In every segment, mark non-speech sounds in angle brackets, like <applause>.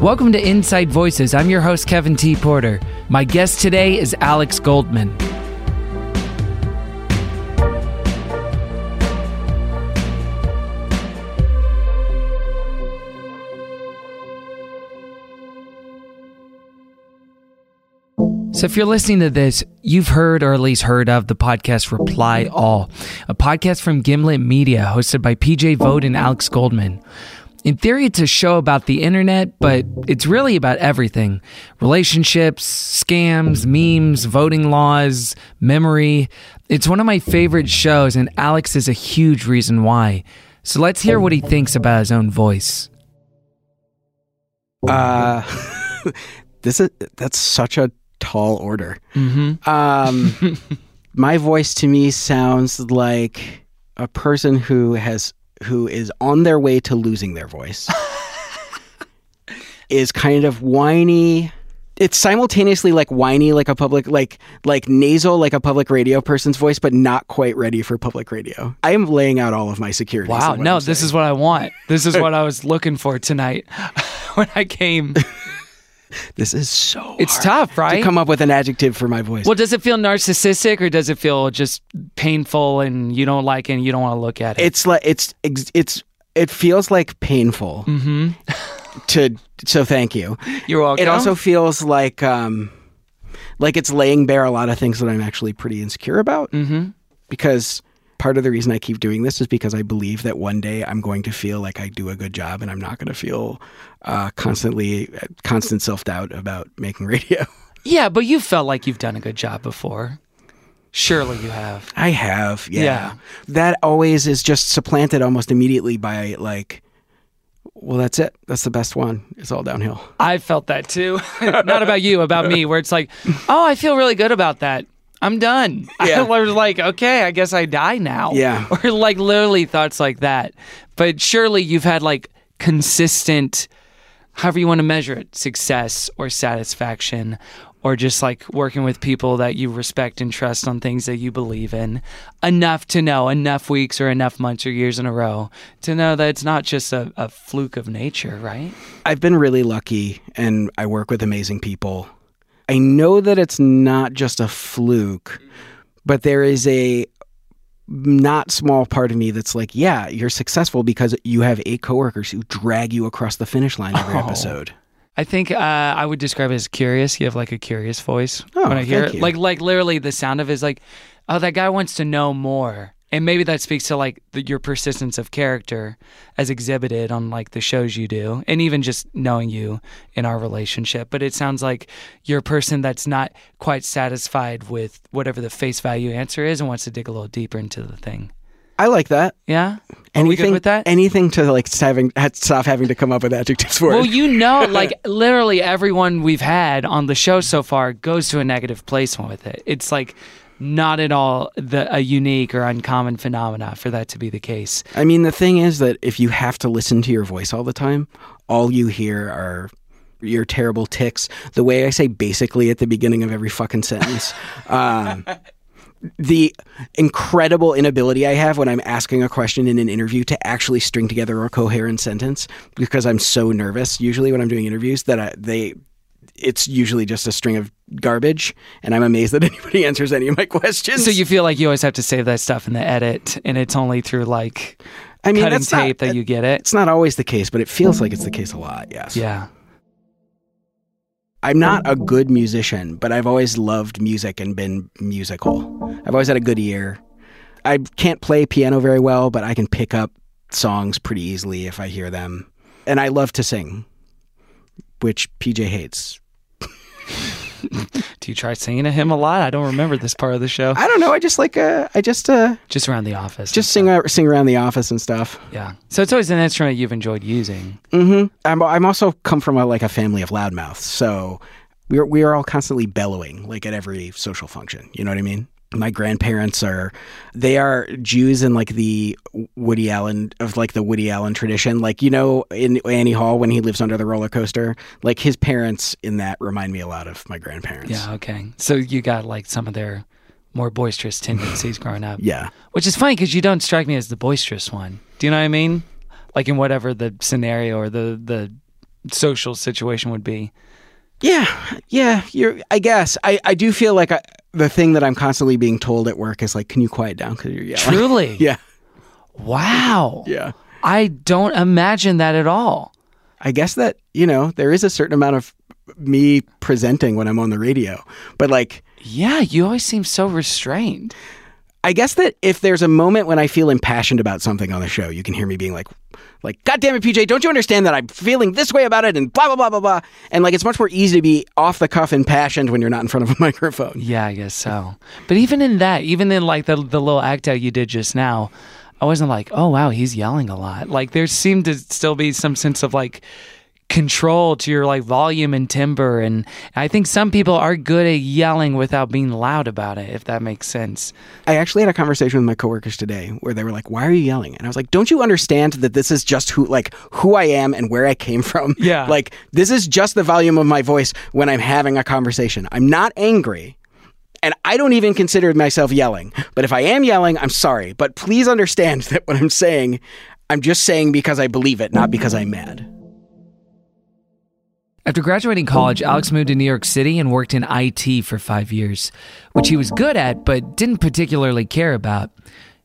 Welcome to Inside Voices. I'm your host, Kevin T. Porter. My guest today is Alex Goldman. So, if you're listening to this, you've heard or at least heard of the podcast Reply All, a podcast from Gimlet Media hosted by PJ Vogt and Alex Goldman. In theory, it's a show about the internet, but it's really about everything relationships, scams, memes, voting laws, memory. It's one of my favorite shows, and Alex is a huge reason why. So let's hear what he thinks about his own voice. Uh, <laughs> this is that's such a tall order. Mm-hmm. Um, <laughs> my voice to me sounds like a person who has who is on their way to losing their voice. <laughs> is kind of whiny. It's simultaneously like whiny, like a public, like like nasal, like a public radio person's voice, but not quite ready for public radio. I am laying out all of my security. Wow, no, this is what I want. This is <laughs> what I was looking for tonight <laughs> when I came. <laughs> This is so. It's hard tough, right? To come up with an adjective for my voice. Well, does it feel narcissistic or does it feel just painful and you don't like it and you don't want to look at it? it's like it's it's it feels like painful mm-hmm. <laughs> to so thank you. You're welcome. It also feels like um like it's laying bare a lot of things that I'm actually pretty insecure about Mm-hmm. because part of the reason I keep doing this is because I believe that one day I'm going to feel like I do a good job and I'm not going to feel uh, constantly constant self doubt about making <laughs> radio. Yeah, but you felt like you've done a good job before. Surely you have. I have, yeah. Yeah. That always is just supplanted almost immediately by like, well, that's it. That's the best one. It's all downhill. I felt that too. <laughs> Not about you, about me, where it's like, oh, I feel really good about that. I'm done. <laughs> Yeah. I was like, okay, I guess I die now. Yeah. <laughs> Or like literally thoughts like that. But surely you've had like consistent, however you want to measure it, success or satisfaction, or just like working with people that you respect and trust on things that you believe in enough to know, enough weeks or enough months or years in a row to know that it's not just a, a fluke of nature, right? I've been really lucky and I work with amazing people. I know that it's not just a fluke, but there is a not small part of me that's like, yeah, you're successful because you have eight coworkers who drag you across the finish line every Oh. episode. I think uh, I would describe it as curious. You have like a curious voice Oh, when I hear it. you. Like like literally the sound of it is like, oh, that guy wants to know more. And maybe that speaks to like the, your persistence of character as exhibited on like the shows you do, and even just knowing you in our relationship. But it sounds like you're a person that's not quite satisfied with whatever the face value answer is, and wants to dig a little deeper into the thing. I like that. Yeah, Are we good Anything with that? Anything to like having stop having to come up with adjectives for it. Well, it. you know, <laughs> like literally everyone we've had on the show so far goes to a negative place with it. It's like not at all the a unique or uncommon phenomena for that to be the case. I mean, the thing is that if you have to listen to your voice all the time, all you hear are your terrible ticks. The way I say basically at the beginning of every fucking sentence. <laughs> um, the incredible inability I have when I'm asking a question in an interview to actually string together a coherent sentence because I'm so nervous usually when I'm doing interviews that I, they it's usually just a string of garbage and I'm amazed that <laughs> anybody answers any of my questions. So you feel like you always have to save that stuff in the edit, and it's only through like I mean, cutting that's not- tape that you get it. It's not always the case, but it feels like it's the case a lot. Yes. Yeah. I'm not a good musician, but I've always loved music and been musical. I've always had a good ear. I can't play piano very well, but I can pick up songs pretty easily if I hear them. And I love to sing, which PJ hates. <laughs> Do you try singing to him a lot? I don't remember this part of the show. I don't know. I just like uh, I just uh, Just around the office. just sing uh, sing around the office and stuff. Yeah. So it's always an instrument you've enjoyed using. Mm hmm I'm I'm also come from a, like a family of loudmouths, so we're we are all constantly bellowing like at every social function. You know what I mean? My grandparents are they are Jews in like the Woody Allen of like the Woody Allen tradition. Like you know in Annie Hall when he lives under the roller coaster, like his parents in that remind me a lot of my grandparents. Yeah. Okay. So you got like some of their more boisterous <laughs> tendencies growing up. Yeah. Which is funny because you don't strike me as the boisterous one. Do you know what I mean? Like in whatever the scenario or the the social situation would be. Yeah, yeah. You're. I guess I. I do feel like I, the thing that I'm constantly being told at work is like, "Can you quiet down?" Because you're yelling. <laughs> Truly. Yeah. Wow. Yeah. I don't imagine that at all. I guess that you know there is a certain amount of me presenting when I'm on the radio, but like Yeah, you always seem so restrained. I guess that if there's a moment when I feel impassioned about something on the show, you can hear me being like, like, God damn it, PJ, don't you understand that I'm feeling this way about it and blah blah blah blah blah. And like it's much more easy to be off the cuff and passionate when you're not in front of a <laughs> microphone. Yeah, I guess so. But even in that, even in like the the little act out you did just now, I wasn't like, oh wow, he's yelling a lot. Like there seemed to still be some sense of like control to your like volume and timbre and I think some people are good at yelling without being loud about it if that makes sense. I actually had a conversation with my coworkers today where they were like, "Why are you yelling?" And I was like, "Don't you understand that this is just who like who I am and where I came from? <laughs> Yeah. Like this is just the volume of my voice when I'm having a conversation. I'm not angry." And I don't even consider myself yelling. But if I am yelling, I'm sorry. But please understand <laughs> that what I'm saying, I'm just saying because I believe it, not because I'm mad. After graduating college, Alex moved to New York City and worked in IT for five years, which he was good at but didn't particularly care about.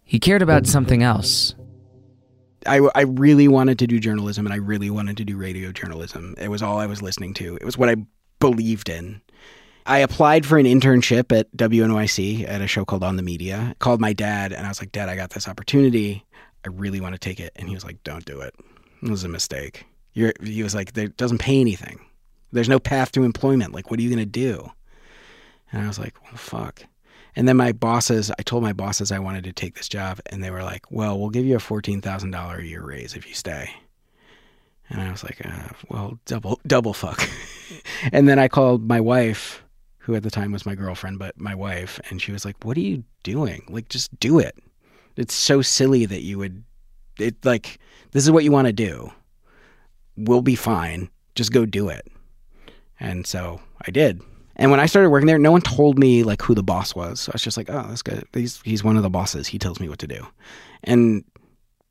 He cared about something else. I, I really wanted to do journalism and I really wanted to do radio journalism. It was all I was listening to. It was what I believed in. I applied for an internship at WNYC at a show called On the Media. Called my dad and I was like, Dad, I got this opportunity. I really want to take it. And he was like, Don't do it. It was a mistake. You're, he was like, It doesn't pay anything. There's no path to employment. Like, what are you going to do? And I was like, Well, fuck. And then my bosses, I told my bosses I wanted to take this job, and they were like, "Well, we'll give you a fourteen thousand dollar a year raise if you stay." And I was like, uh, "Well, double double fuck." <laughs> and then I called my wife, who at the time was my girlfriend, but my wife, and she was like, "What are you doing? Like, just do it. It's so silly that you would. It like this is what you want to do. We'll be fine. Just go do it." And so I did. And when I started working there, no one told me like who the boss was. So I was just like, oh, that's good. he's he's one of the bosses. He tells me what to do. And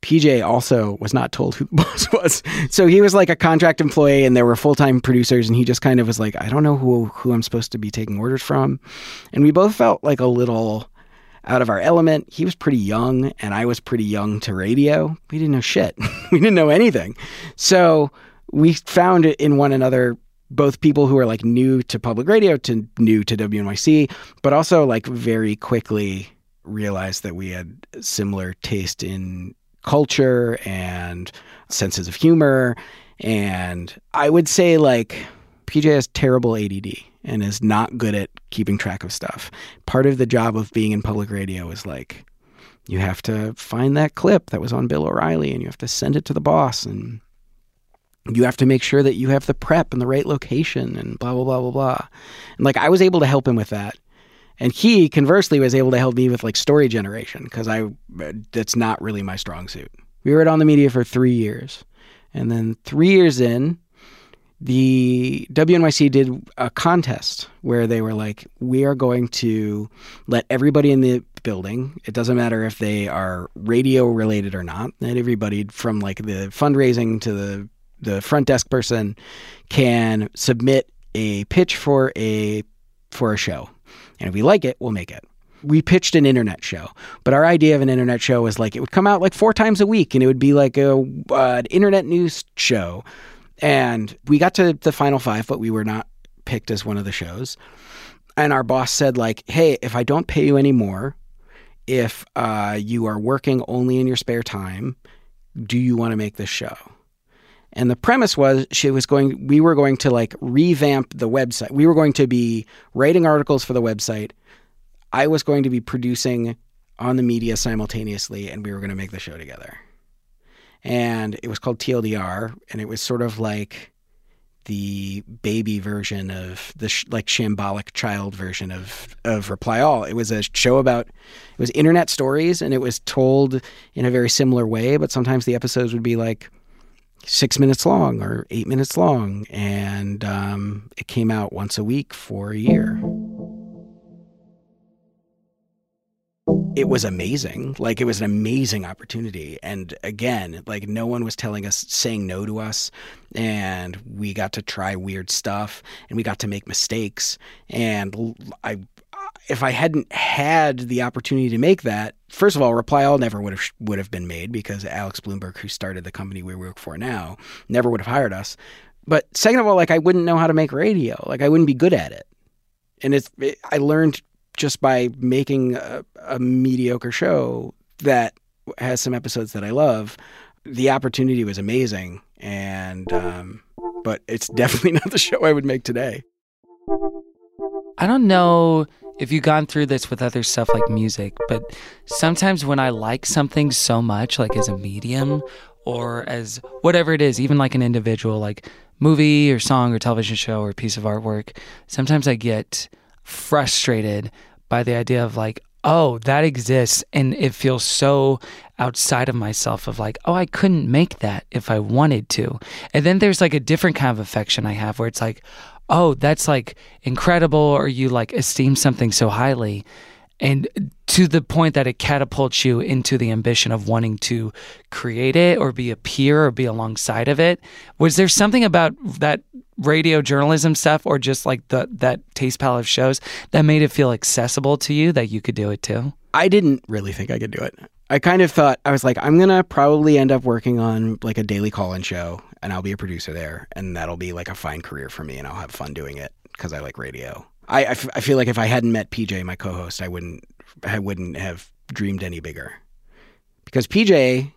PJ also was not told who the <laughs> boss was. So he was like a contract employee and there were full-time producers and he just kind of was like, I don't know who who I'm supposed to be taking orders from. And we both felt like a little out of our element. He was pretty young and I was pretty young to radio. We didn't know shit. <laughs> we didn't know anything. So we found it in one another both people who are like new to public radio to new to WNYC, but also like very quickly realized that we had similar taste in culture and senses of humor. And I would say like PJ has terrible ADD and is not good at keeping track of stuff. Part of the job of being in public radio is like you have to find that clip that was on Bill O'Reilly and you have to send it to the boss and you have to make sure that you have the prep and the right location and blah blah blah blah blah. And like I was able to help him with that. And he conversely was able to help me with like story generation because I that's not really my strong suit. We were at on the media for 3 years. And then 3 years in the WNYC did a contest where they were like, we are going to let everybody in the building, it doesn't matter if they are radio related or not, and everybody from like the fundraising to the the front desk person can submit a pitch for a for a show. And if we like it, we'll make it. We pitched an internet show, but our idea of an internet show was like it would come out like four times a week, and it would be like a uh, an internet news show. And we got to the final five, but we were not picked as one of the shows. And our boss said, like, hey, if I don't pay you anymore, if uh, you are working only in your spare time, do you want to make this show? And the premise was she was going we were going to like revamp the website. We were going to be writing articles for the website. I was going to be producing on the media simultaneously and we were going to make the show together. And it was called TLDR and it was sort of like the baby version of the sh- like shambolic child version of of Reply All. It was a show about it was internet stories and it was told in a very similar way, but sometimes the episodes would be like six minutes long or eight minutes long, and um, it came out once a week for a year. It was amazing. Like, it was an amazing opportunity. And again, like, no one was telling us, saying no to us. And we got to try weird stuff and we got to make mistakes. And I, if I hadn't had the opportunity to make that, first of all, Reply All never would have would have been made because Alex Blumberg, who started the company we work for now, never would have hired us. But second of all, like I wouldn't know how to make radio. Like I wouldn't be good at it. And it's it, I learned just by making a, a mediocre show that has some episodes that I love. The opportunity was amazing, and um, but it's <laughs> definitely not the show I would make today. I don't know if you've gone through this with other stuff like music, but sometimes when I like something so much, like as a medium or as whatever it is, even like an individual, like movie or song or television show or piece of artwork, sometimes I get frustrated by the idea of like, oh, that exists. And it feels so outside of myself of like, oh, I couldn't make that if I wanted to. And then there's like a different kind of affection I have where it's like, oh, that's like incredible, or you like esteem something so highly. And to the point that it catapults you into the ambition of wanting to create it or be a peer or be alongside of it. Was there something about that radio journalism stuff or just like the that taste palette of shows that made it feel accessible to you that you could do it too? I didn't really think I could do it. I kind of thought I was like, I'm gonna probably end up working on like a daily call-in show, and I'll be a producer there, and that'll be like a fine career for me, and I'll have fun doing it because I like radio. I, I, f- I feel like if I hadn't met PJ, my co-host, I wouldn't I wouldn't have dreamed any bigger. Because PJ,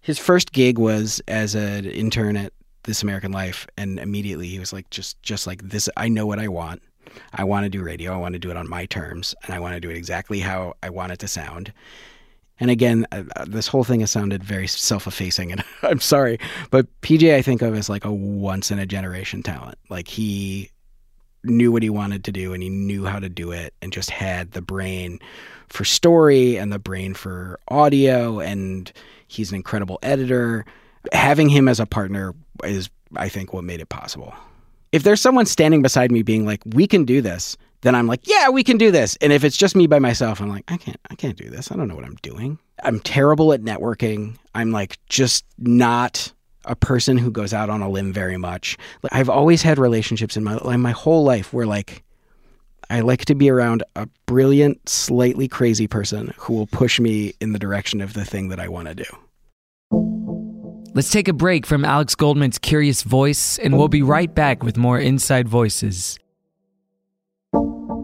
his first gig was as an intern at This American Life, and immediately he was like, just just like this. I know what I want. I want to do radio. I want to do it on my terms, and I want to do it exactly how I want it to sound. And again, uh, uh, this whole thing has sounded very self-effacing, and <laughs> I'm sorry, but PJ I think of as like a once in a generation talent. Like he knew what he wanted to do, and he knew how to do it, and just had the brain for story and the brain for audio, and he's an incredible editor. Having him as a partner is, I think, what made it possible. If there's someone standing beside me being like, "We can do this," then I'm like, yeah, we can do this. And if it's just me by myself, I'm like, I can't, I can't do this. I don't know what I'm doing. I'm terrible at networking. I'm like just not a person who goes out on a limb very much. I've always had relationships in my in my whole life where like I like to be around a brilliant, slightly crazy person who will push me in the direction of the thing that I want to do. Let's take a break from Alex Goldman's curious voice, and we'll be right back with more Inside Voices you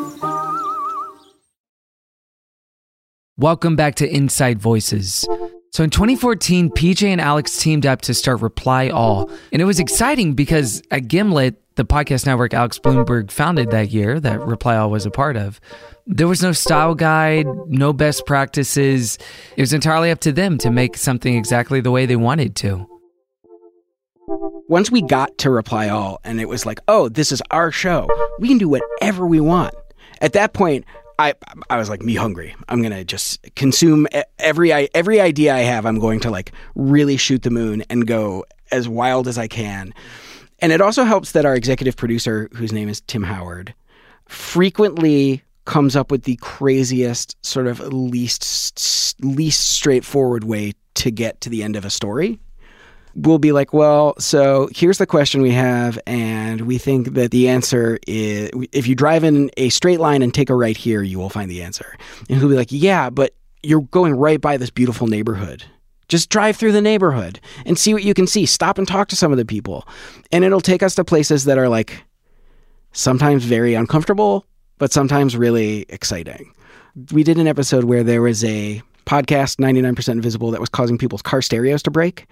Welcome back to Inside Voices. So in 2014, PJ and Alex teamed up to start Reply All. And it was exciting because at Gimlet, the podcast network Alex Blumberg founded that year, that Reply All was a part of, there was no style guide, no best practices. It was entirely up to them to make something exactly the way they wanted to. Once we got to Reply All and it was like, oh, this is our show, we can do whatever we want. At that point, I I was like me hungry. I'm gonna just consume every every idea I have. I'm going to like really shoot the moon and go as wild as I can. And it also helps that our executive producer, whose name is Tim Howard, frequently comes up with the craziest sort of least least straightforward way to get to the end of a story we'll be like, well, so here's the question we have, and we think that the answer is if you drive in a straight line and take a right here, you will find the answer. And he'll be like, yeah, but you're going right by this beautiful neighborhood. Just drive through the neighborhood and see what you can see. Stop and talk to some of the people. And it'll take us to places that are like sometimes very uncomfortable, but sometimes really exciting. We did an episode where there was a podcast, 99% Invisible, that was causing people's car stereos to break.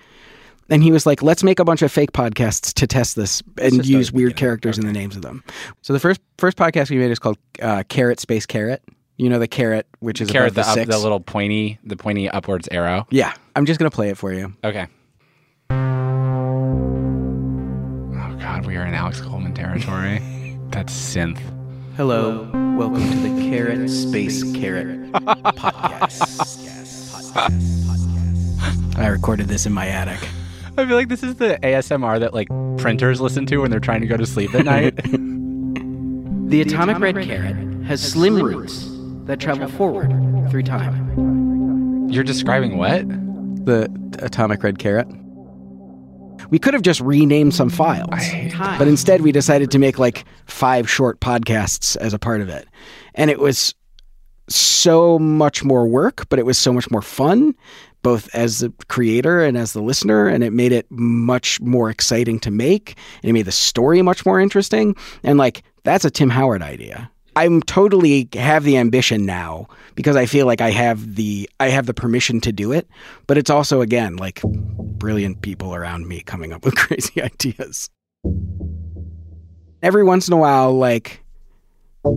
And he was like, let's make a bunch of fake podcasts to test this and use weird characters in the names of them. So the first first podcast we made is called uh, Carrot Space Carrot. You know the carrot, which is Carrot the, the, up, six. the little pointy, the pointy upwards arrow. yeah, I'm just gonna play it for you. Okay. Oh God, we are in Alex Goldman territory. <laughs> That's synth. Hello, welcome to the Carrot Space Carrot <laughs> podcast. I recorded this in my attic. I feel like this is the ASMR that like printers listen to when they're trying to go to sleep at night. <laughs> The atomic red carrot has slim roots that travel forward through time. You're describing what? The atomic red carrot. We could have just renamed some files, but instead we decided to make like five short podcasts as a part of it. And it was so much more work, but it was so much more fun, both as the creator and as the listener. And it made it much more exciting to make. And it made the story much more interesting. And like, that's a Tim Howard idea. I'm totally have the ambition now because I feel like I have the I have the permission to do it, but it's also again like brilliant people around me coming up with <laughs> crazy ideas. Every once in a while like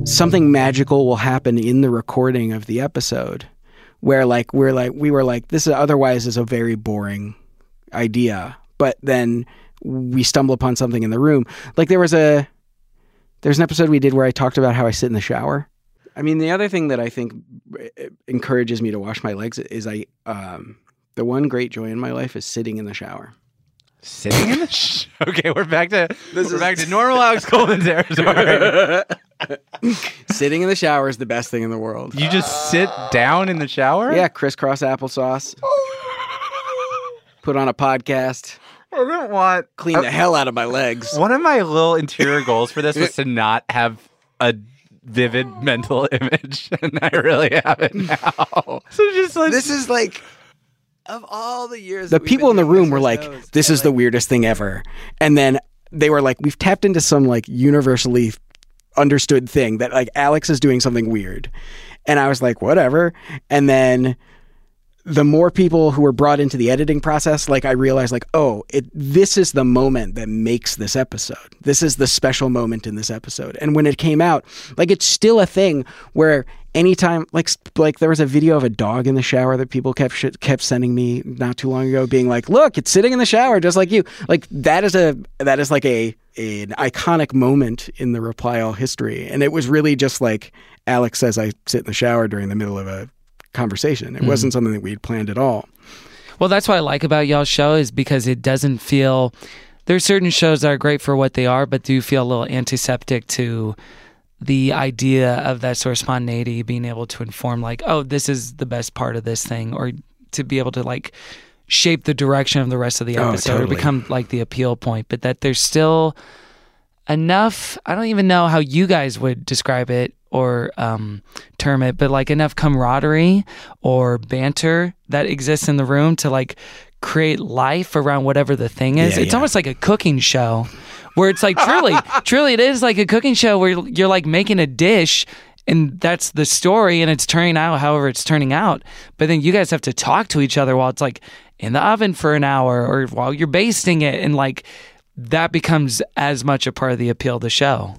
something magical will happen in the recording of the episode where like we're like we were like this is otherwise is a very boring idea but then we stumble upon something in the room like there was a there's an episode we did where I talked about how I sit in the shower. I mean, the other thing that I think eh, encourages me to wash my legs is I um the one great joy in my life is sitting in the shower. Sitting in the <laughs> sh- Okay, we're back to we're back to normal Alex Goldman territory. <laughs> sitting in the shower is the best thing in the world. You just sit down in the shower? Yeah, crisscross applesauce. Put on a podcast. I don't want Clean the hell out of my legs. One of my little interior goals for this was to not have a vivid mental <laughs> image, and I really have it now. So just like This is like of all the years. The people in the room were like, "This is the weirdest thing ever," and then they were like, "We've tapped into some like universally understood thing that like Alex is doing something weird," and I was like, "Whatever," and then. The more people who were brought into the editing process, like I realized, like, oh, it this is the moment that makes this episode. This is the special moment in this episode. And when it came out, like, it's still a thing where anytime like like there was a video of a dog in the shower that people kept sh- kept sending me not too long ago being like look it's sitting in the shower just like you like that is a that is like a, a an iconic moment in the reply all history and it was really just like alex says i sit in the shower during the middle of a conversation it hmm. wasn't something that we had planned at all Well, that's what I like about y'all's show is because it doesn't feel. There's certain shows that are great for what they are, but do feel a little antiseptic to the idea of that sort of spontaneity, being able to inform, like, oh, this is the best part of this thing, or to be able to like shape the direction of the rest of the Oh, episode, or become like the appeal point. But that there's still enough. I don't even know how you guys would describe it or um, term it, but like enough camaraderie or banter that exists in the room to like create life around whatever the thing is. Yeah, it's yeah. almost like a cooking show where it's like truly, <laughs> truly, it is like a cooking show where you're like making a dish and that's the story and it's turning out however it's turning out but then you guys have to talk to each other while it's like in the oven for an hour or while you're basting it and like that becomes as much a part of the appeal of the show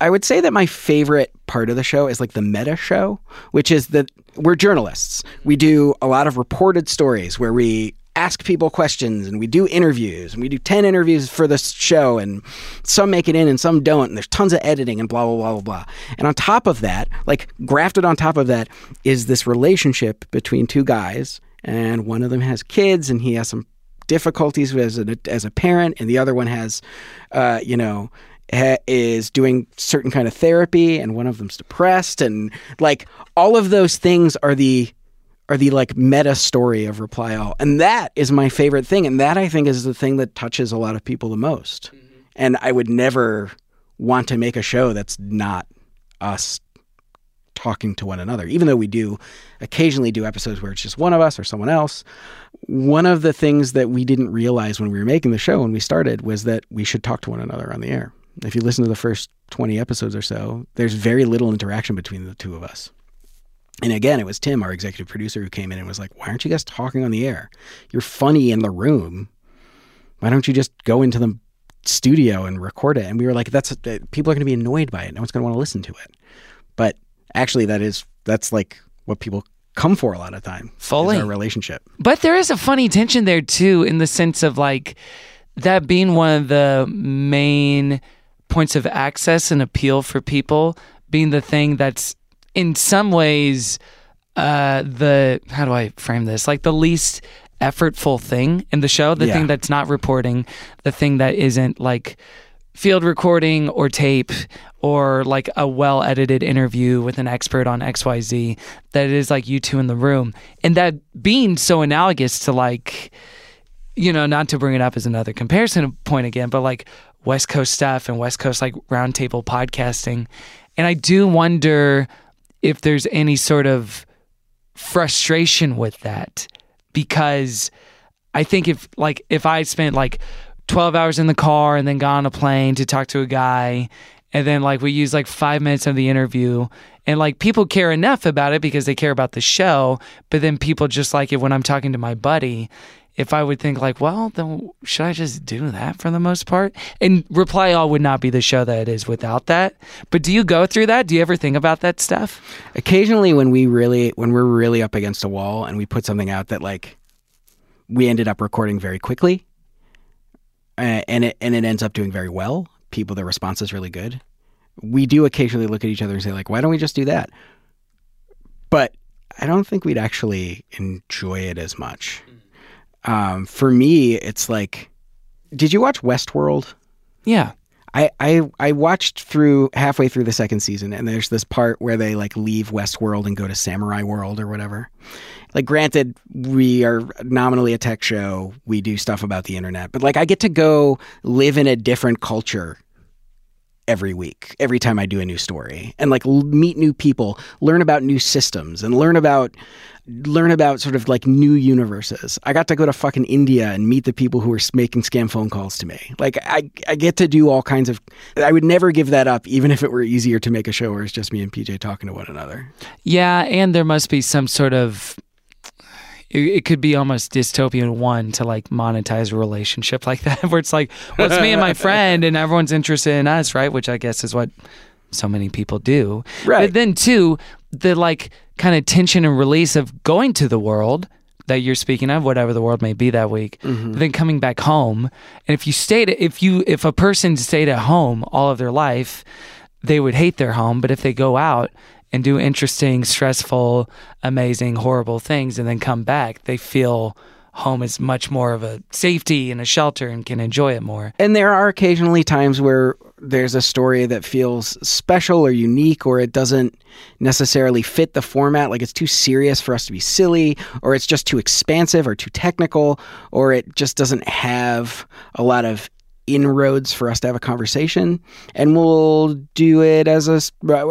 I would say that my favorite part of the show is like the meta show, which is that we're journalists. We do a lot of reported stories where we ask people questions and we do interviews and we do 10 interviews for this show and some make it in and some don't and there's tons of editing and blah blah blah blah blah. And on top of that, like grafted on top of that is this relationship between two guys and one of them has kids and he has some difficulties as a, as a parent and the other one has uh, you know ha- is doing certain kind of therapy and one of them's depressed and like all of those things are the are the like meta story of reply all. And that is my favorite thing and that i think is the thing that touches a lot of people the most. Mm-hmm. And i would never want to make a show that's not us talking to one another even though we do occasionally do episodes where it's just one of us or someone else. One of the things that we didn't realize when we were making the show when we started was that we should talk to one another on the air if you listen to the first 20 episodes or so, there's very little interaction between the two of us. And again, it was Tim, our executive producer, who came in and was like, Why aren't you guys talking on the air? You're funny in the room. Why don't you just go into the studio and record it? And we were like, That's uh, people are going to be annoyed by it. No one's going to want to listen to it. But actually, that is that's like what people come for a lot of time. is Fully. our relationship. But there is a funny tension there too, in the sense of like that being one of the main points of access and appeal for people, being the thing that's in some ways uh, the how do I frame this? Like the least effortful thing in the show, the Yeah. thing that's not reporting, the thing that isn't like field recording or tape or like a well edited interview with an expert on XYZ that is like you two in the room. And that being so analogous to like, you know, not to bring it up as another comparison point again, but like West Coast stuff and West Coast like roundtable podcasting. And I do wonder if there's any sort of frustration with that because I think if like if I spent like 12 hours in the car and then got on a plane to talk to a guy and then like we use like 5 minutes of the interview and like people care enough about it because they care about the show but then people just like it when I'm talking to my buddy if I would think like well then should I just do that for the most part? And reply all would not be the show that it is without that. But do you go through that? Do you ever think about that stuff? Occasionally when we really when we're really up against a wall and we put something out that like we ended up recording very quickly uh, and it and it ends up doing very well people the response is really good. We do occasionally look at each other and say like why don't we just do that? But i don't think we'd actually enjoy it as much um, for me it's like did you watch westworld yeah I, I I watched through halfway through the second season, and there's this part where they like leave Westworld and go to Samurai World or whatever. Like, granted, we are nominally a tech show. We do stuff about the internet, but like, I get to go live in a different culture every week, every time I do a new story, and like l- meet new people, learn about new systems, and learn about learn about sort of like new universes. I got to go to fucking India and meet the people who were making scam phone calls to me. Like I, I get to do all kinds of. I would never give that up, even if it were easier to make a show where it's just me and PJ talking to one another. Yeah, and there must be some sort of it, it could be almost dystopian one to like monetize a relationship like that <laughs> where it's like well it's me and my <laughs> friend and everyone's interested in us right which i guess is what so many people do Right. but then too the like kind of tension and release of going to the world that you're speaking of whatever the world may be that week Mm-hmm. then coming back home and if you stayed if you if a person stayed at home all of their life they would hate their home but if they go out and do interesting stressful amazing horrible things and then come back they feel home is much more of a safety and a shelter and can enjoy it more And there are occasionally times where there's a story that feels special or unique, or it doesn't necessarily fit the format. Like it's too serious for us to be silly, or it's just too expansive or too technical, or it just doesn't have a lot of inroads for us to have a conversation and we'll do it as a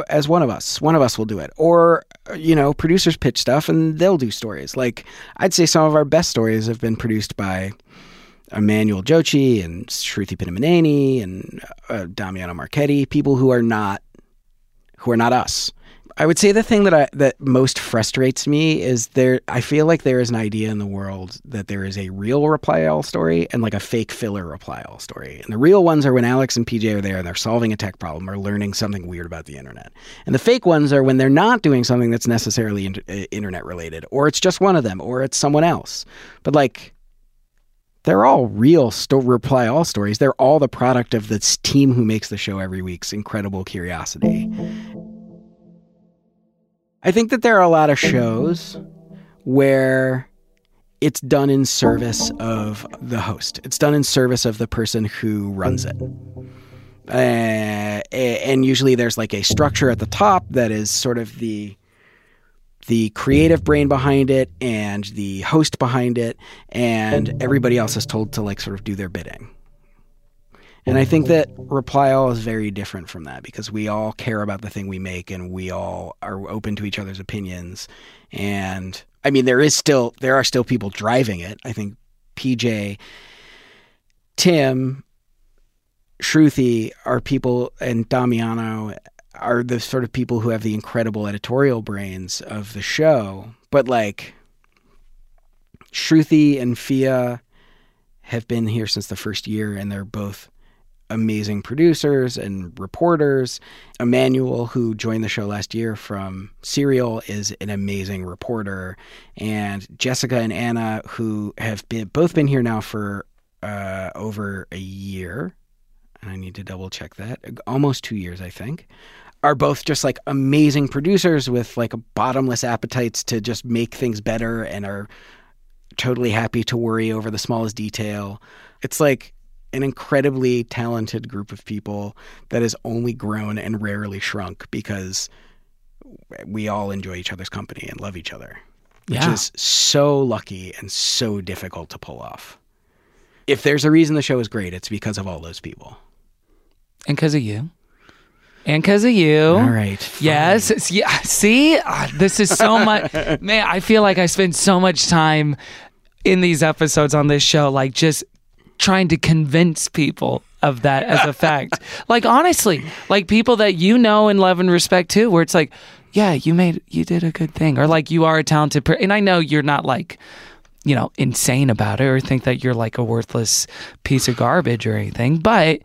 as one of us. One of us will do it. Or you know producers pitch stuff and they'll do stories. Like i'd say some of our best stories have been produced by Emmanuel Dzotsi and Shruti Pinamaneni and uh, Damiano Marchetti, people who are not who are not us. I would say the thing that I that most frustrates me is there. I feel like there is an idea in the world that there is a real reply all story and like a fake filler reply all story. And the real ones are when Alex and PJ are there and they're solving a tech problem or learning something weird about the internet. And the fake ones are when they're not doing something that's necessarily in, uh, internet related, or it's just one of them, or it's someone else. But like. They're all real sto- reply all stories. They're all the product of this team who makes the show every week's incredible curiosity. I think that there are a lot of shows where it's done in service of the host. It's done in service of the person who runs it. Uh, and usually there's like a structure at the top that is sort of the the creative brain behind it and the host behind it and everybody else is told to like sort of do their bidding. And I think that Reply All is very different from that because we all care about the thing we make and we all are open to each other's opinions. And I mean, there is still, there are still people driving it. I think PJ, Tim, Shruti are people, and Damiano are the sort of people who have the incredible editorial brains of the show. But like, Shruti and Phia have been here since the first year, and they're both amazing producers and reporters. Emmanuel, who joined the show last year from Serial, is an amazing reporter, and Jessica and Anna, who have been both been here now for uh, over a year. And I need to double check that. Almost two years, I think. Are both just like amazing producers with like bottomless appetites to just make things better and are totally happy to worry over the smallest detail. It's like an incredibly talented group of people that has only grown and rarely shrunk because we all enjoy each other's company and love each other, which Yeah. is so lucky and so difficult to pull off. If there's a reason the show is great, it's because of all those people. And because of you. And because of you. All right. Yes. Yeah. See, Ah, this is so much. <laughs> Man, I feel like I spend so much time in these episodes on this show, like just trying to convince people of that as a fact. <laughs> like honestly, like people that you know and love and respect too, where it's like, yeah, you made, you did a good thing, or like you are a talented. person. and I know you're not like. You know, insane about it, or think that you're like a worthless piece of garbage or anything. But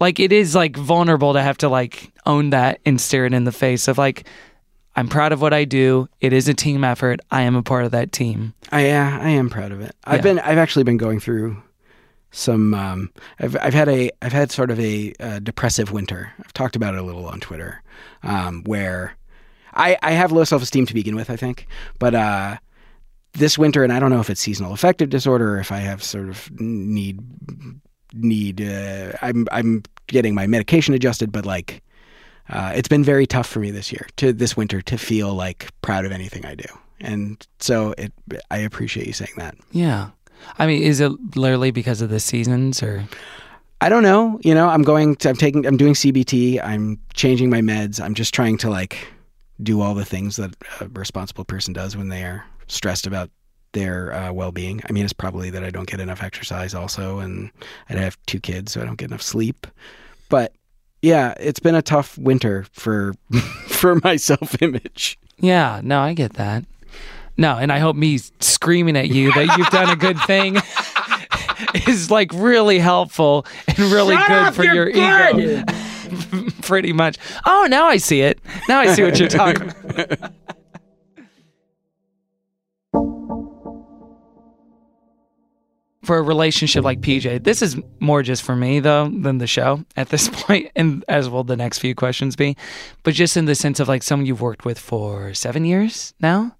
like, it is like vulnerable to have to like own that and stare it in the face of like, I'm proud of what I do. It is a team effort. I am a part of that team. I yeah, I am proud of it. I've Yeah. been I've actually been going through some um I've I've had a I've had sort of a uh, depressive winter. I've talked about it a little on Twitter. Um where I I have low self-esteem to begin with, I think. But uh this winter and I don't know if it's seasonal affective disorder or if I have sort of need need uh, I'm I'm getting my medication adjusted but like uh, it's been very tough for me this year to this winter to feel like proud of anything I do. And so it I appreciate you saying that. Yeah. I mean, is it literally because of the seasons or? I don't know, you know, I'm going to I'm taking I'm doing CBT, I'm changing my meds. I'm just trying to like do all the things that a responsible person does when they are stressed about their uh, well-being. I mean, it's probably that I don't get enough exercise also and I have two kids so I don't get enough sleep. But yeah, it's been a tough winter for <laughs> for my self-image. Yeah, no, I get that. No, and I hope me screaming at you that you've done a good thing <laughs> is like really helpful and really good for your ego. <laughs> Pretty much. Oh, now I see it. Now I see what you're talking about. <laughs> For a relationship like PJ, this is more just for me though than the show at this point, and as will the next few questions be. But just in the sense of like someone you've worked with for seven years now.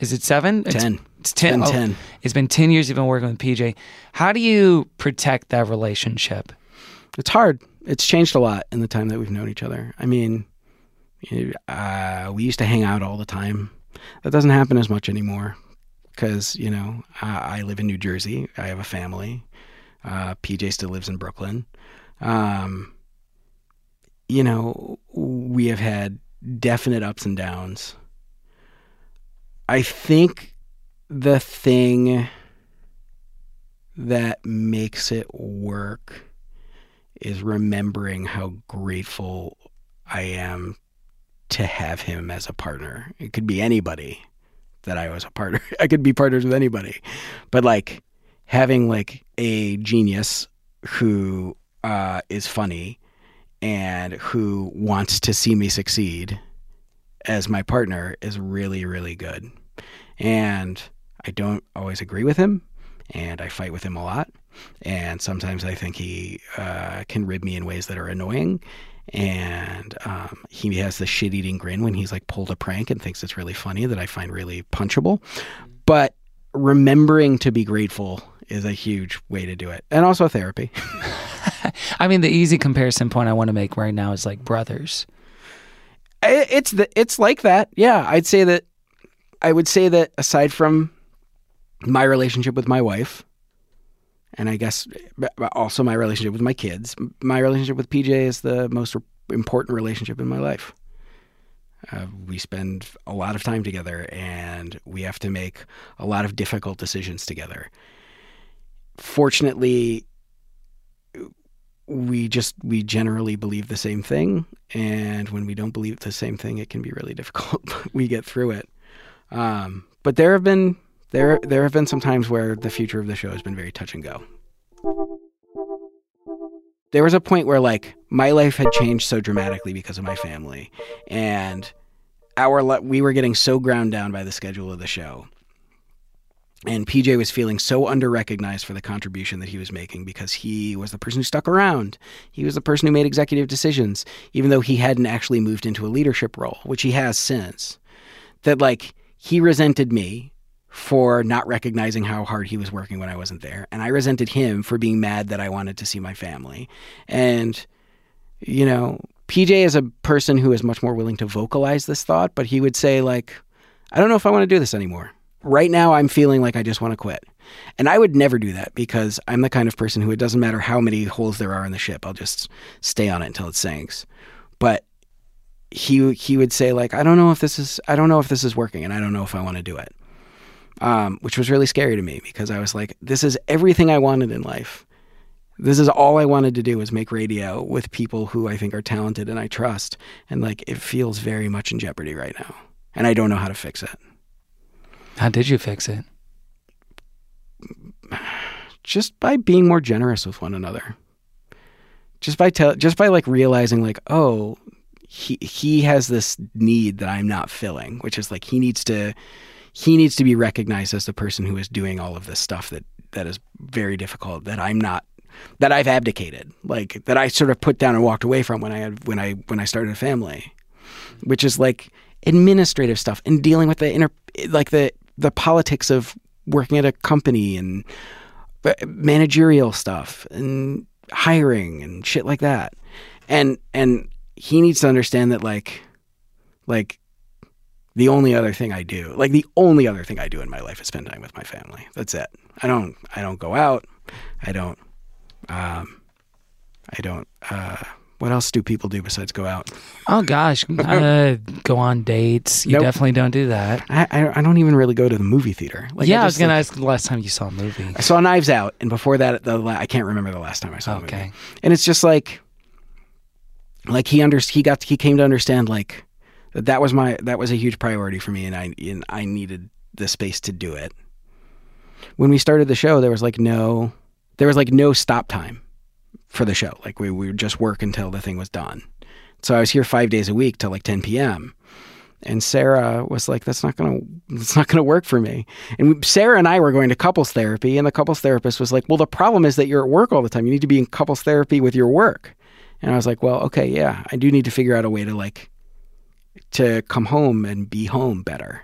Is it seven? It's- Ten. It's, ten. been oh, 10. It's been ten years you've been working with PJ. How do you protect that relationship? It's hard. It's changed a lot in the time that we've known each other. I mean, uh, we used to hang out all the time. That doesn't happen as much anymore because you know I, I live in New Jersey. I have a family. Uh, PJ still lives in Brooklyn. Um, you know, we have had definite ups and downs. I think the thing that makes it work is remembering how grateful I am to have him as a partner. It could be anybody that I was a partner. <laughs> I could be partners with anybody, but like having like a genius who uh, is funny and who wants to see me succeed as my partner is really really good. And I don't always agree with him, and I fight with him a lot. And sometimes I think he uh, can rib me in ways that are annoying. And um, he has the shit eating grin when he's like pulled a prank and thinks it's really funny that I find really punchable. But remembering to be grateful is a huge way to do it. And also therapy. <laughs> I mean, the easy comparison point I want to make right now is like brothers. It's the, it's like that. Yeah, I'd say that I would say that aside from my relationship with my wife, and I guess also my relationship with my kids, my relationship with PJ is the most important relationship in my life. Uh, we spend a lot of time together, and we have to make a lot of difficult decisions together. Fortunately, we just we generally believe the same thing, and when we don't believe the same thing, it can be really difficult. but <laughs> we get through it. Um, but there have been there there have been some times where the future of the show has been very touch and go. There was a point where like my life had changed so dramatically because of my family, and our we were getting so ground down by the schedule of the show. And PJ was feeling so underrecognized for the contribution that he was making because he was the person who stuck around. He was the person who made executive decisions, even though he hadn't actually moved into a leadership role, which he has since. That like he resented me for not recognizing how hard he was working when I wasn't there. And I resented him for being mad that I wanted to see my family. And, you know, PJ is a person who is much more willing to vocalize this thought, but he would say, like, I don't know if I want to do this anymore. Right now, I'm feeling like I just want to quit. And I would never do that because I'm the kind of person who it doesn't matter how many holes there are in the ship, I'll just stay on it until it sinks. But he he would say like I don't know if this is I don't know if this is working and I don't know if I want to do it. Um, which was really scary to me because I was like, this is everything I wanted in life. This is all I wanted to do was make radio with people who I think are talented and I trust. And like it feels very much in jeopardy right now. And I don't know how to fix it. How did you fix it? <sighs> Just by being more generous with one another. Just by tell just by like realizing like, oh, he he has this need that I'm not filling, which is like he needs to he needs to be recognized as the person who is doing all of this stuff that that is very difficult that I'm not that I've abdicated, like that I sort of put down and walked away from when I had when I when I started a family, which is like administrative stuff and dealing with the inner like the the politics of working at a company and uh, managerial stuff and hiring and shit like that. And and he needs to understand that like like the only other thing I do, like the only other thing I do in my life is spend time with my family. That's it. I don't I don't go out. I don't um I don't uh what else do people do besides go out? Oh gosh, <laughs> uh, go on dates. You Nope. definitely don't do that. I, I I don't even really go to the movie theater. Like yeah, I, was gonna like- ask the last time you saw a movie. I saw Knives Out, and before that, the la- I can't remember the last time I saw a Okay. movie. And it's just like, like he under he got he came to understand like that that was my that was a huge priority for me, and I and I needed the space to do it. When we started the show, there was like no there was like no stop time for the show. Like we, we would just work until the thing was done. So I was here five days a week till like 10 p.m. And Sarah was like, "That's not gonna, that's not gonna work for me." And Sarah and I were going to couples therapy, and the couples therapist was like, "Well, the problem is that you're at work all the time. You need to be in couples therapy with your work." And I was like, "Well, okay, yeah, I do need to figure out a way to like, to come home and be home better."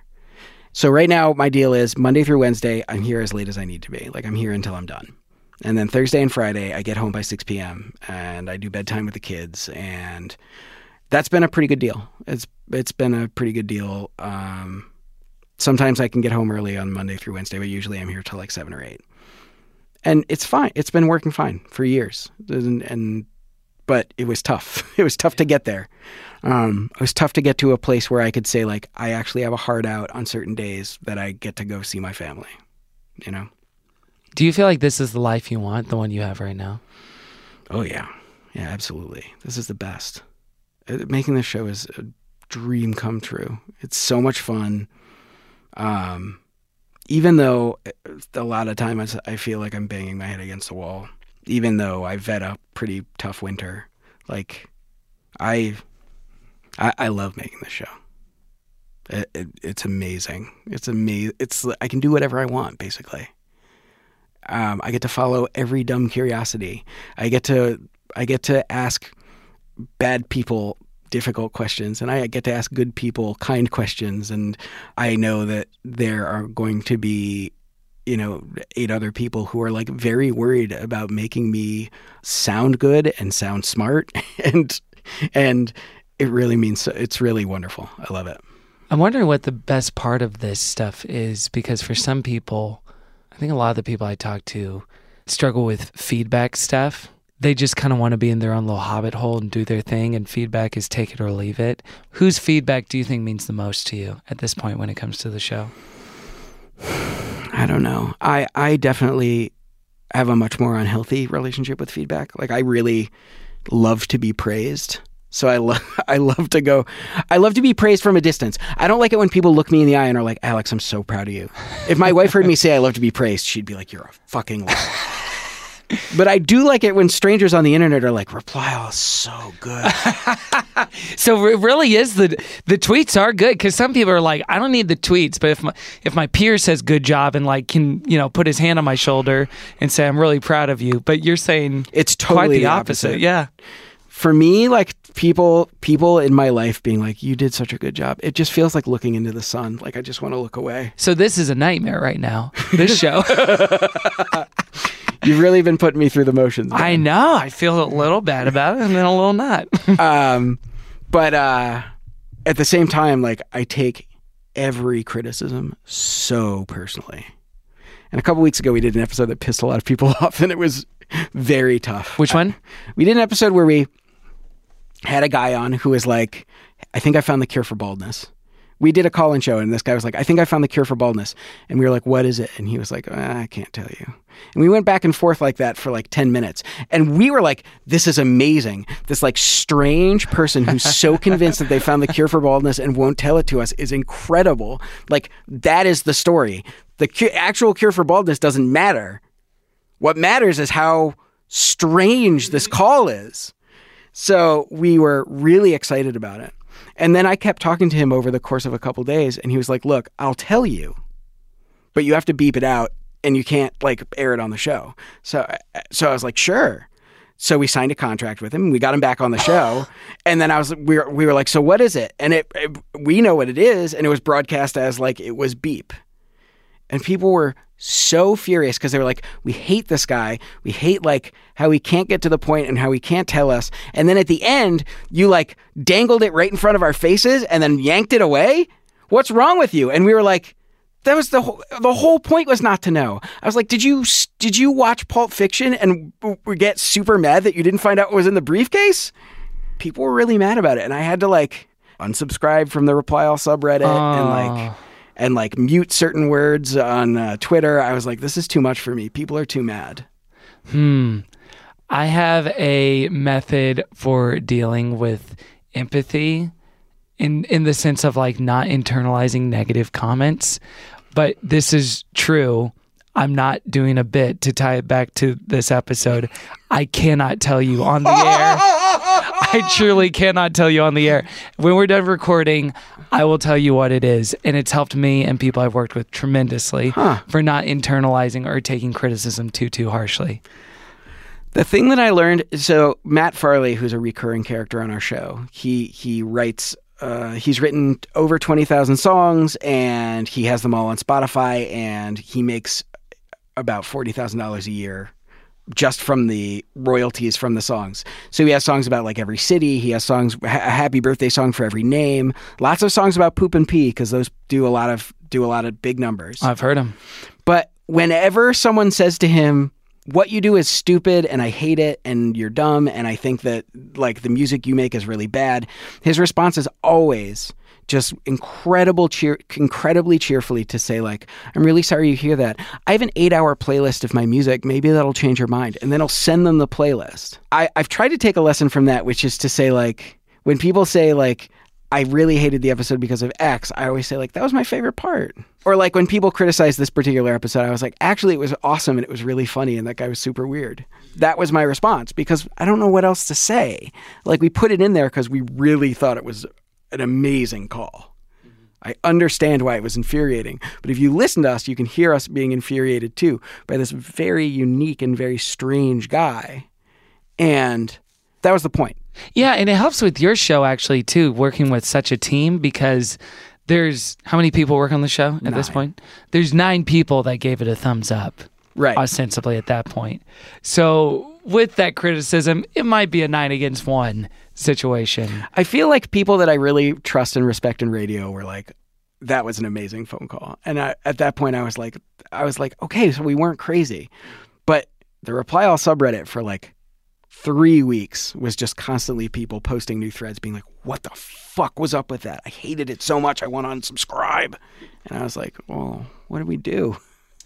So right now, my deal is Monday through Wednesday, I'm here as late as I need to be. Like I'm here until I'm done. And then Thursday and Friday, I get home by 6 p.m. and I do bedtime with the kids, and that's been a pretty good deal. It's it's been a pretty good deal. Um, sometimes I can get home early on Monday through Wednesday, but usually I'm here till like seven or eight, and it's fine. It's been working fine for years, and, and but it was tough. <laughs> It was tough to get there. Um, it was tough to get to a place where I could say like I actually have a heart out on certain days that I get to go see my family. You know. Do you feel like this is the life you want, the one you have right now? Oh yeah, yeah, absolutely. This is the best. Uh, Making this show is a dream come true. It's so much fun. Um, even though uh, a lot of times I feel like I'm banging my head against the wall, even though I've had a pretty tough winter, like I, I, I love making this show. It, it, it's amazing. It's amazing. It's I can do whatever I want basically. Um, I get to follow every dumb curiosity. I get to I get to ask bad people difficult questions and I get to ask good people kind questions and I know that there are going to be you know eight other people who are like very worried about making me sound good and sound smart and and it really means it's really wonderful. I love it. I'm wondering what the best part of this stuff is because for some people, I think a lot of the people I talk to struggle with feedback stuff. They just kind of want to be in their own little hobbit hole and do their thing, and feedback is take it or leave it. Whose feedback do you think means the most to you at this point when it comes to the show? I don't know. I I definitely have a much more unhealthy relationship with feedback. Like I really love to be praised. So I love <laughs> I love to go I love to be praised from a distance. I don't like it when people look me in the eye and are like, "Alex, I'm so proud of you." If my wife heard me say I love to be praised, she'd be like, "You're a fucking liar." But I do like it when strangers on the internet are like, "Reply all is so good." <laughs> So it really is the the tweets are good because some people are like, I don't need the tweets, but if my if my peer says good job and like can you know put his hand on my shoulder and say I'm really proud of you, but you're saying It's totally the the opposite. opposite. Yeah. For me, like people people in my life being like, "You did such a good job." It just feels like looking into the sun. Like I just want to look away. So this is a nightmare right now. This <laughs> show. You've really been putting me through the motions. man. I know. I feel a little bad about it and then a little not. <laughs> um, but uh, at the same time, like I take every criticism so personally. And a couple weeks ago, we did an episode that pissed a lot of people <laughs> off, and it was very tough. Which one? We did an episode where we had a guy on who was like, "I think I found the cure for baldness." We did a call-in show, and this guy was like, "I think I found the cure for baldness," and we were like, "What is it?" And he was like, "Ah, "I can't tell you." And we went back and forth like that for like 10 minutes. And we were like, this is amazing. This like strange person who's so <laughs> convinced that they found the cure for baldness and won't tell it to us is incredible. Like, that is the story. The cu- actual cure for baldness doesn't matter. What matters is how strange this call is. So we were really excited about it. And then I kept talking to him over the course of a couple days, and he was like, Look, I'll tell you, but you have to beep it out and you can't like air it on the show. So uh, so I was like, sure. So we signed a contract with him. We got him back on the show, <laughs> and then I was we were, we were like, so what is it? And it, it we know what it is, and it was broadcast as like it was beep, and people were so furious because they were like, we hate this guy. We hate like how he can't get to the point and how he can't tell us. And then at the end, you like dangled it right in front of our faces and then yanked it away. What's wrong with you? And we were like that was the whole, the whole point was not to know. I was like, did you did you watch Pulp Fiction and get super mad that you didn't find out what was in the briefcase? People were really mad about it, and I had to like unsubscribe from the Reply All subreddit and like ah. And like mute certain words on uh, Twitter. I was like, this is too much for me. People are too mad. Hmm. I have a method for dealing with empathy in in the sense of like not internalizing negative comments. But this is true. I'm not doing a bit to tie it back to this episode. I cannot tell you on the <laughs> air. I <laughs> truly cannot tell you on the air. When we're done recording, I will tell you what it is. And it's helped me and people I've worked with tremendously for not internalizing or taking criticism too, too harshly. The thing that I learned, so Matt Farley, who's a recurring character on our show, he he writes. Uh, he's written over twenty thousand songs, and he has them all on Spotify, and he makes about forty thousand dollars a year just from the royalties from the songs. So he has songs about like every city. He has songs, a happy birthday song for every name. Lots of songs about poop and pee because those do a lot of do a lot of big numbers. I've heard him. But whenever someone says to him, what you do is stupid and I hate it and you're dumb and I think that like the music you make is really bad, his response is always just incredible cheer incredibly cheerfully to say like I'm really sorry you hear that. I have an 8-hour playlist of my music. Maybe that'll change your mind. And then I'll send them the playlist. I I've tried to take a lesson from that which is to say like when people say like I really hated the episode because of X, I always say like that was my favorite part. Or like when people criticize this particular episode, I was like, actually it was awesome and it was really funny and that guy was super weird. That was my response because I don't know what else to say. Like we put it in there because we really thought it was an amazing call. I understand why it was infuriating. But if you listen to us, you can hear us being infuriated too by this very unique and very strange guy. And that was the point. Yeah, and it helps with your show actually too, working with such a team because there's how many people work on the show at this point? There's nine people that gave it a thumbs up, Right. ostensibly at that point. So with that criticism, it might be a nine against one situation. I feel like people that I really trust and respect in radio were like, that was an amazing phone call. And I, at that point, I was like, I was like, okay, so we weren't crazy. But the reply all subreddit for like three weeks was just constantly people posting new threads being like, what the fuck was up with that? I hated it so much. I want to unsubscribe. And I was like, well, what do we do?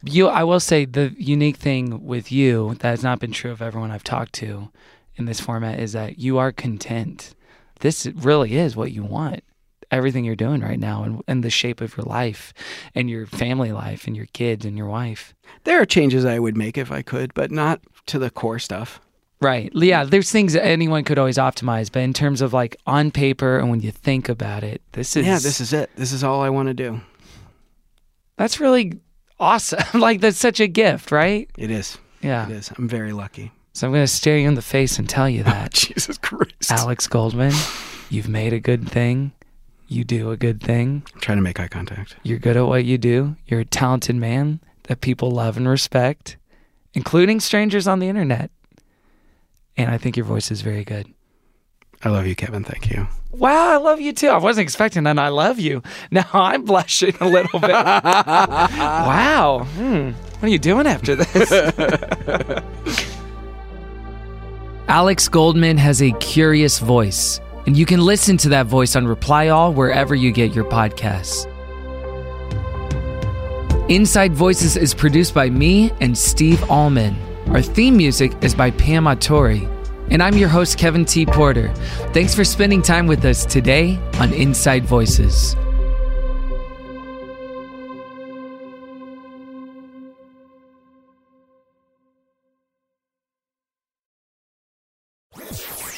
You, I will say, the unique thing with you that has not been true of everyone I've talked to in this format is that you are content. This really is what you want. Everything you're doing right now, and, and the shape of your life, and your family life, and your kids, and your wife. There are changes I would make if I could, but not to the core stuff. Right. Yeah. There's things that anyone could always optimize, but in terms of like on paper and when you think about it, this is yeah, this is it. This is all I want to do. that's really awesome. <laughs> like that's such a gift, right? It is. Yeah. It is. I'm very lucky. So I'm gonna stare you in the face and tell you <laughs> that. Jesus Christ. Alex Goldman, <laughs> you've made a good thing. You do a good thing. I'm trying to make eye contact. You're good at what you do. You're a talented man that people love and respect, including strangers on the internet. And I think your voice is very good. I love you, Kevin. Thank you. Wow, I love you too. I wasn't expecting that. I love you. Now <laughs> I'm blushing a little bit. wow. Hmm. What are you doing after this? Alex Goldman has a curious voice, and you can listen to that voice on Reply All wherever you get your podcasts. Inside Voices is produced by me and Steve Allman. Our theme music is by Pam Atori. And I'm your host, Kevin T. Porter. Thanks for spending time with us today on Inside Voices.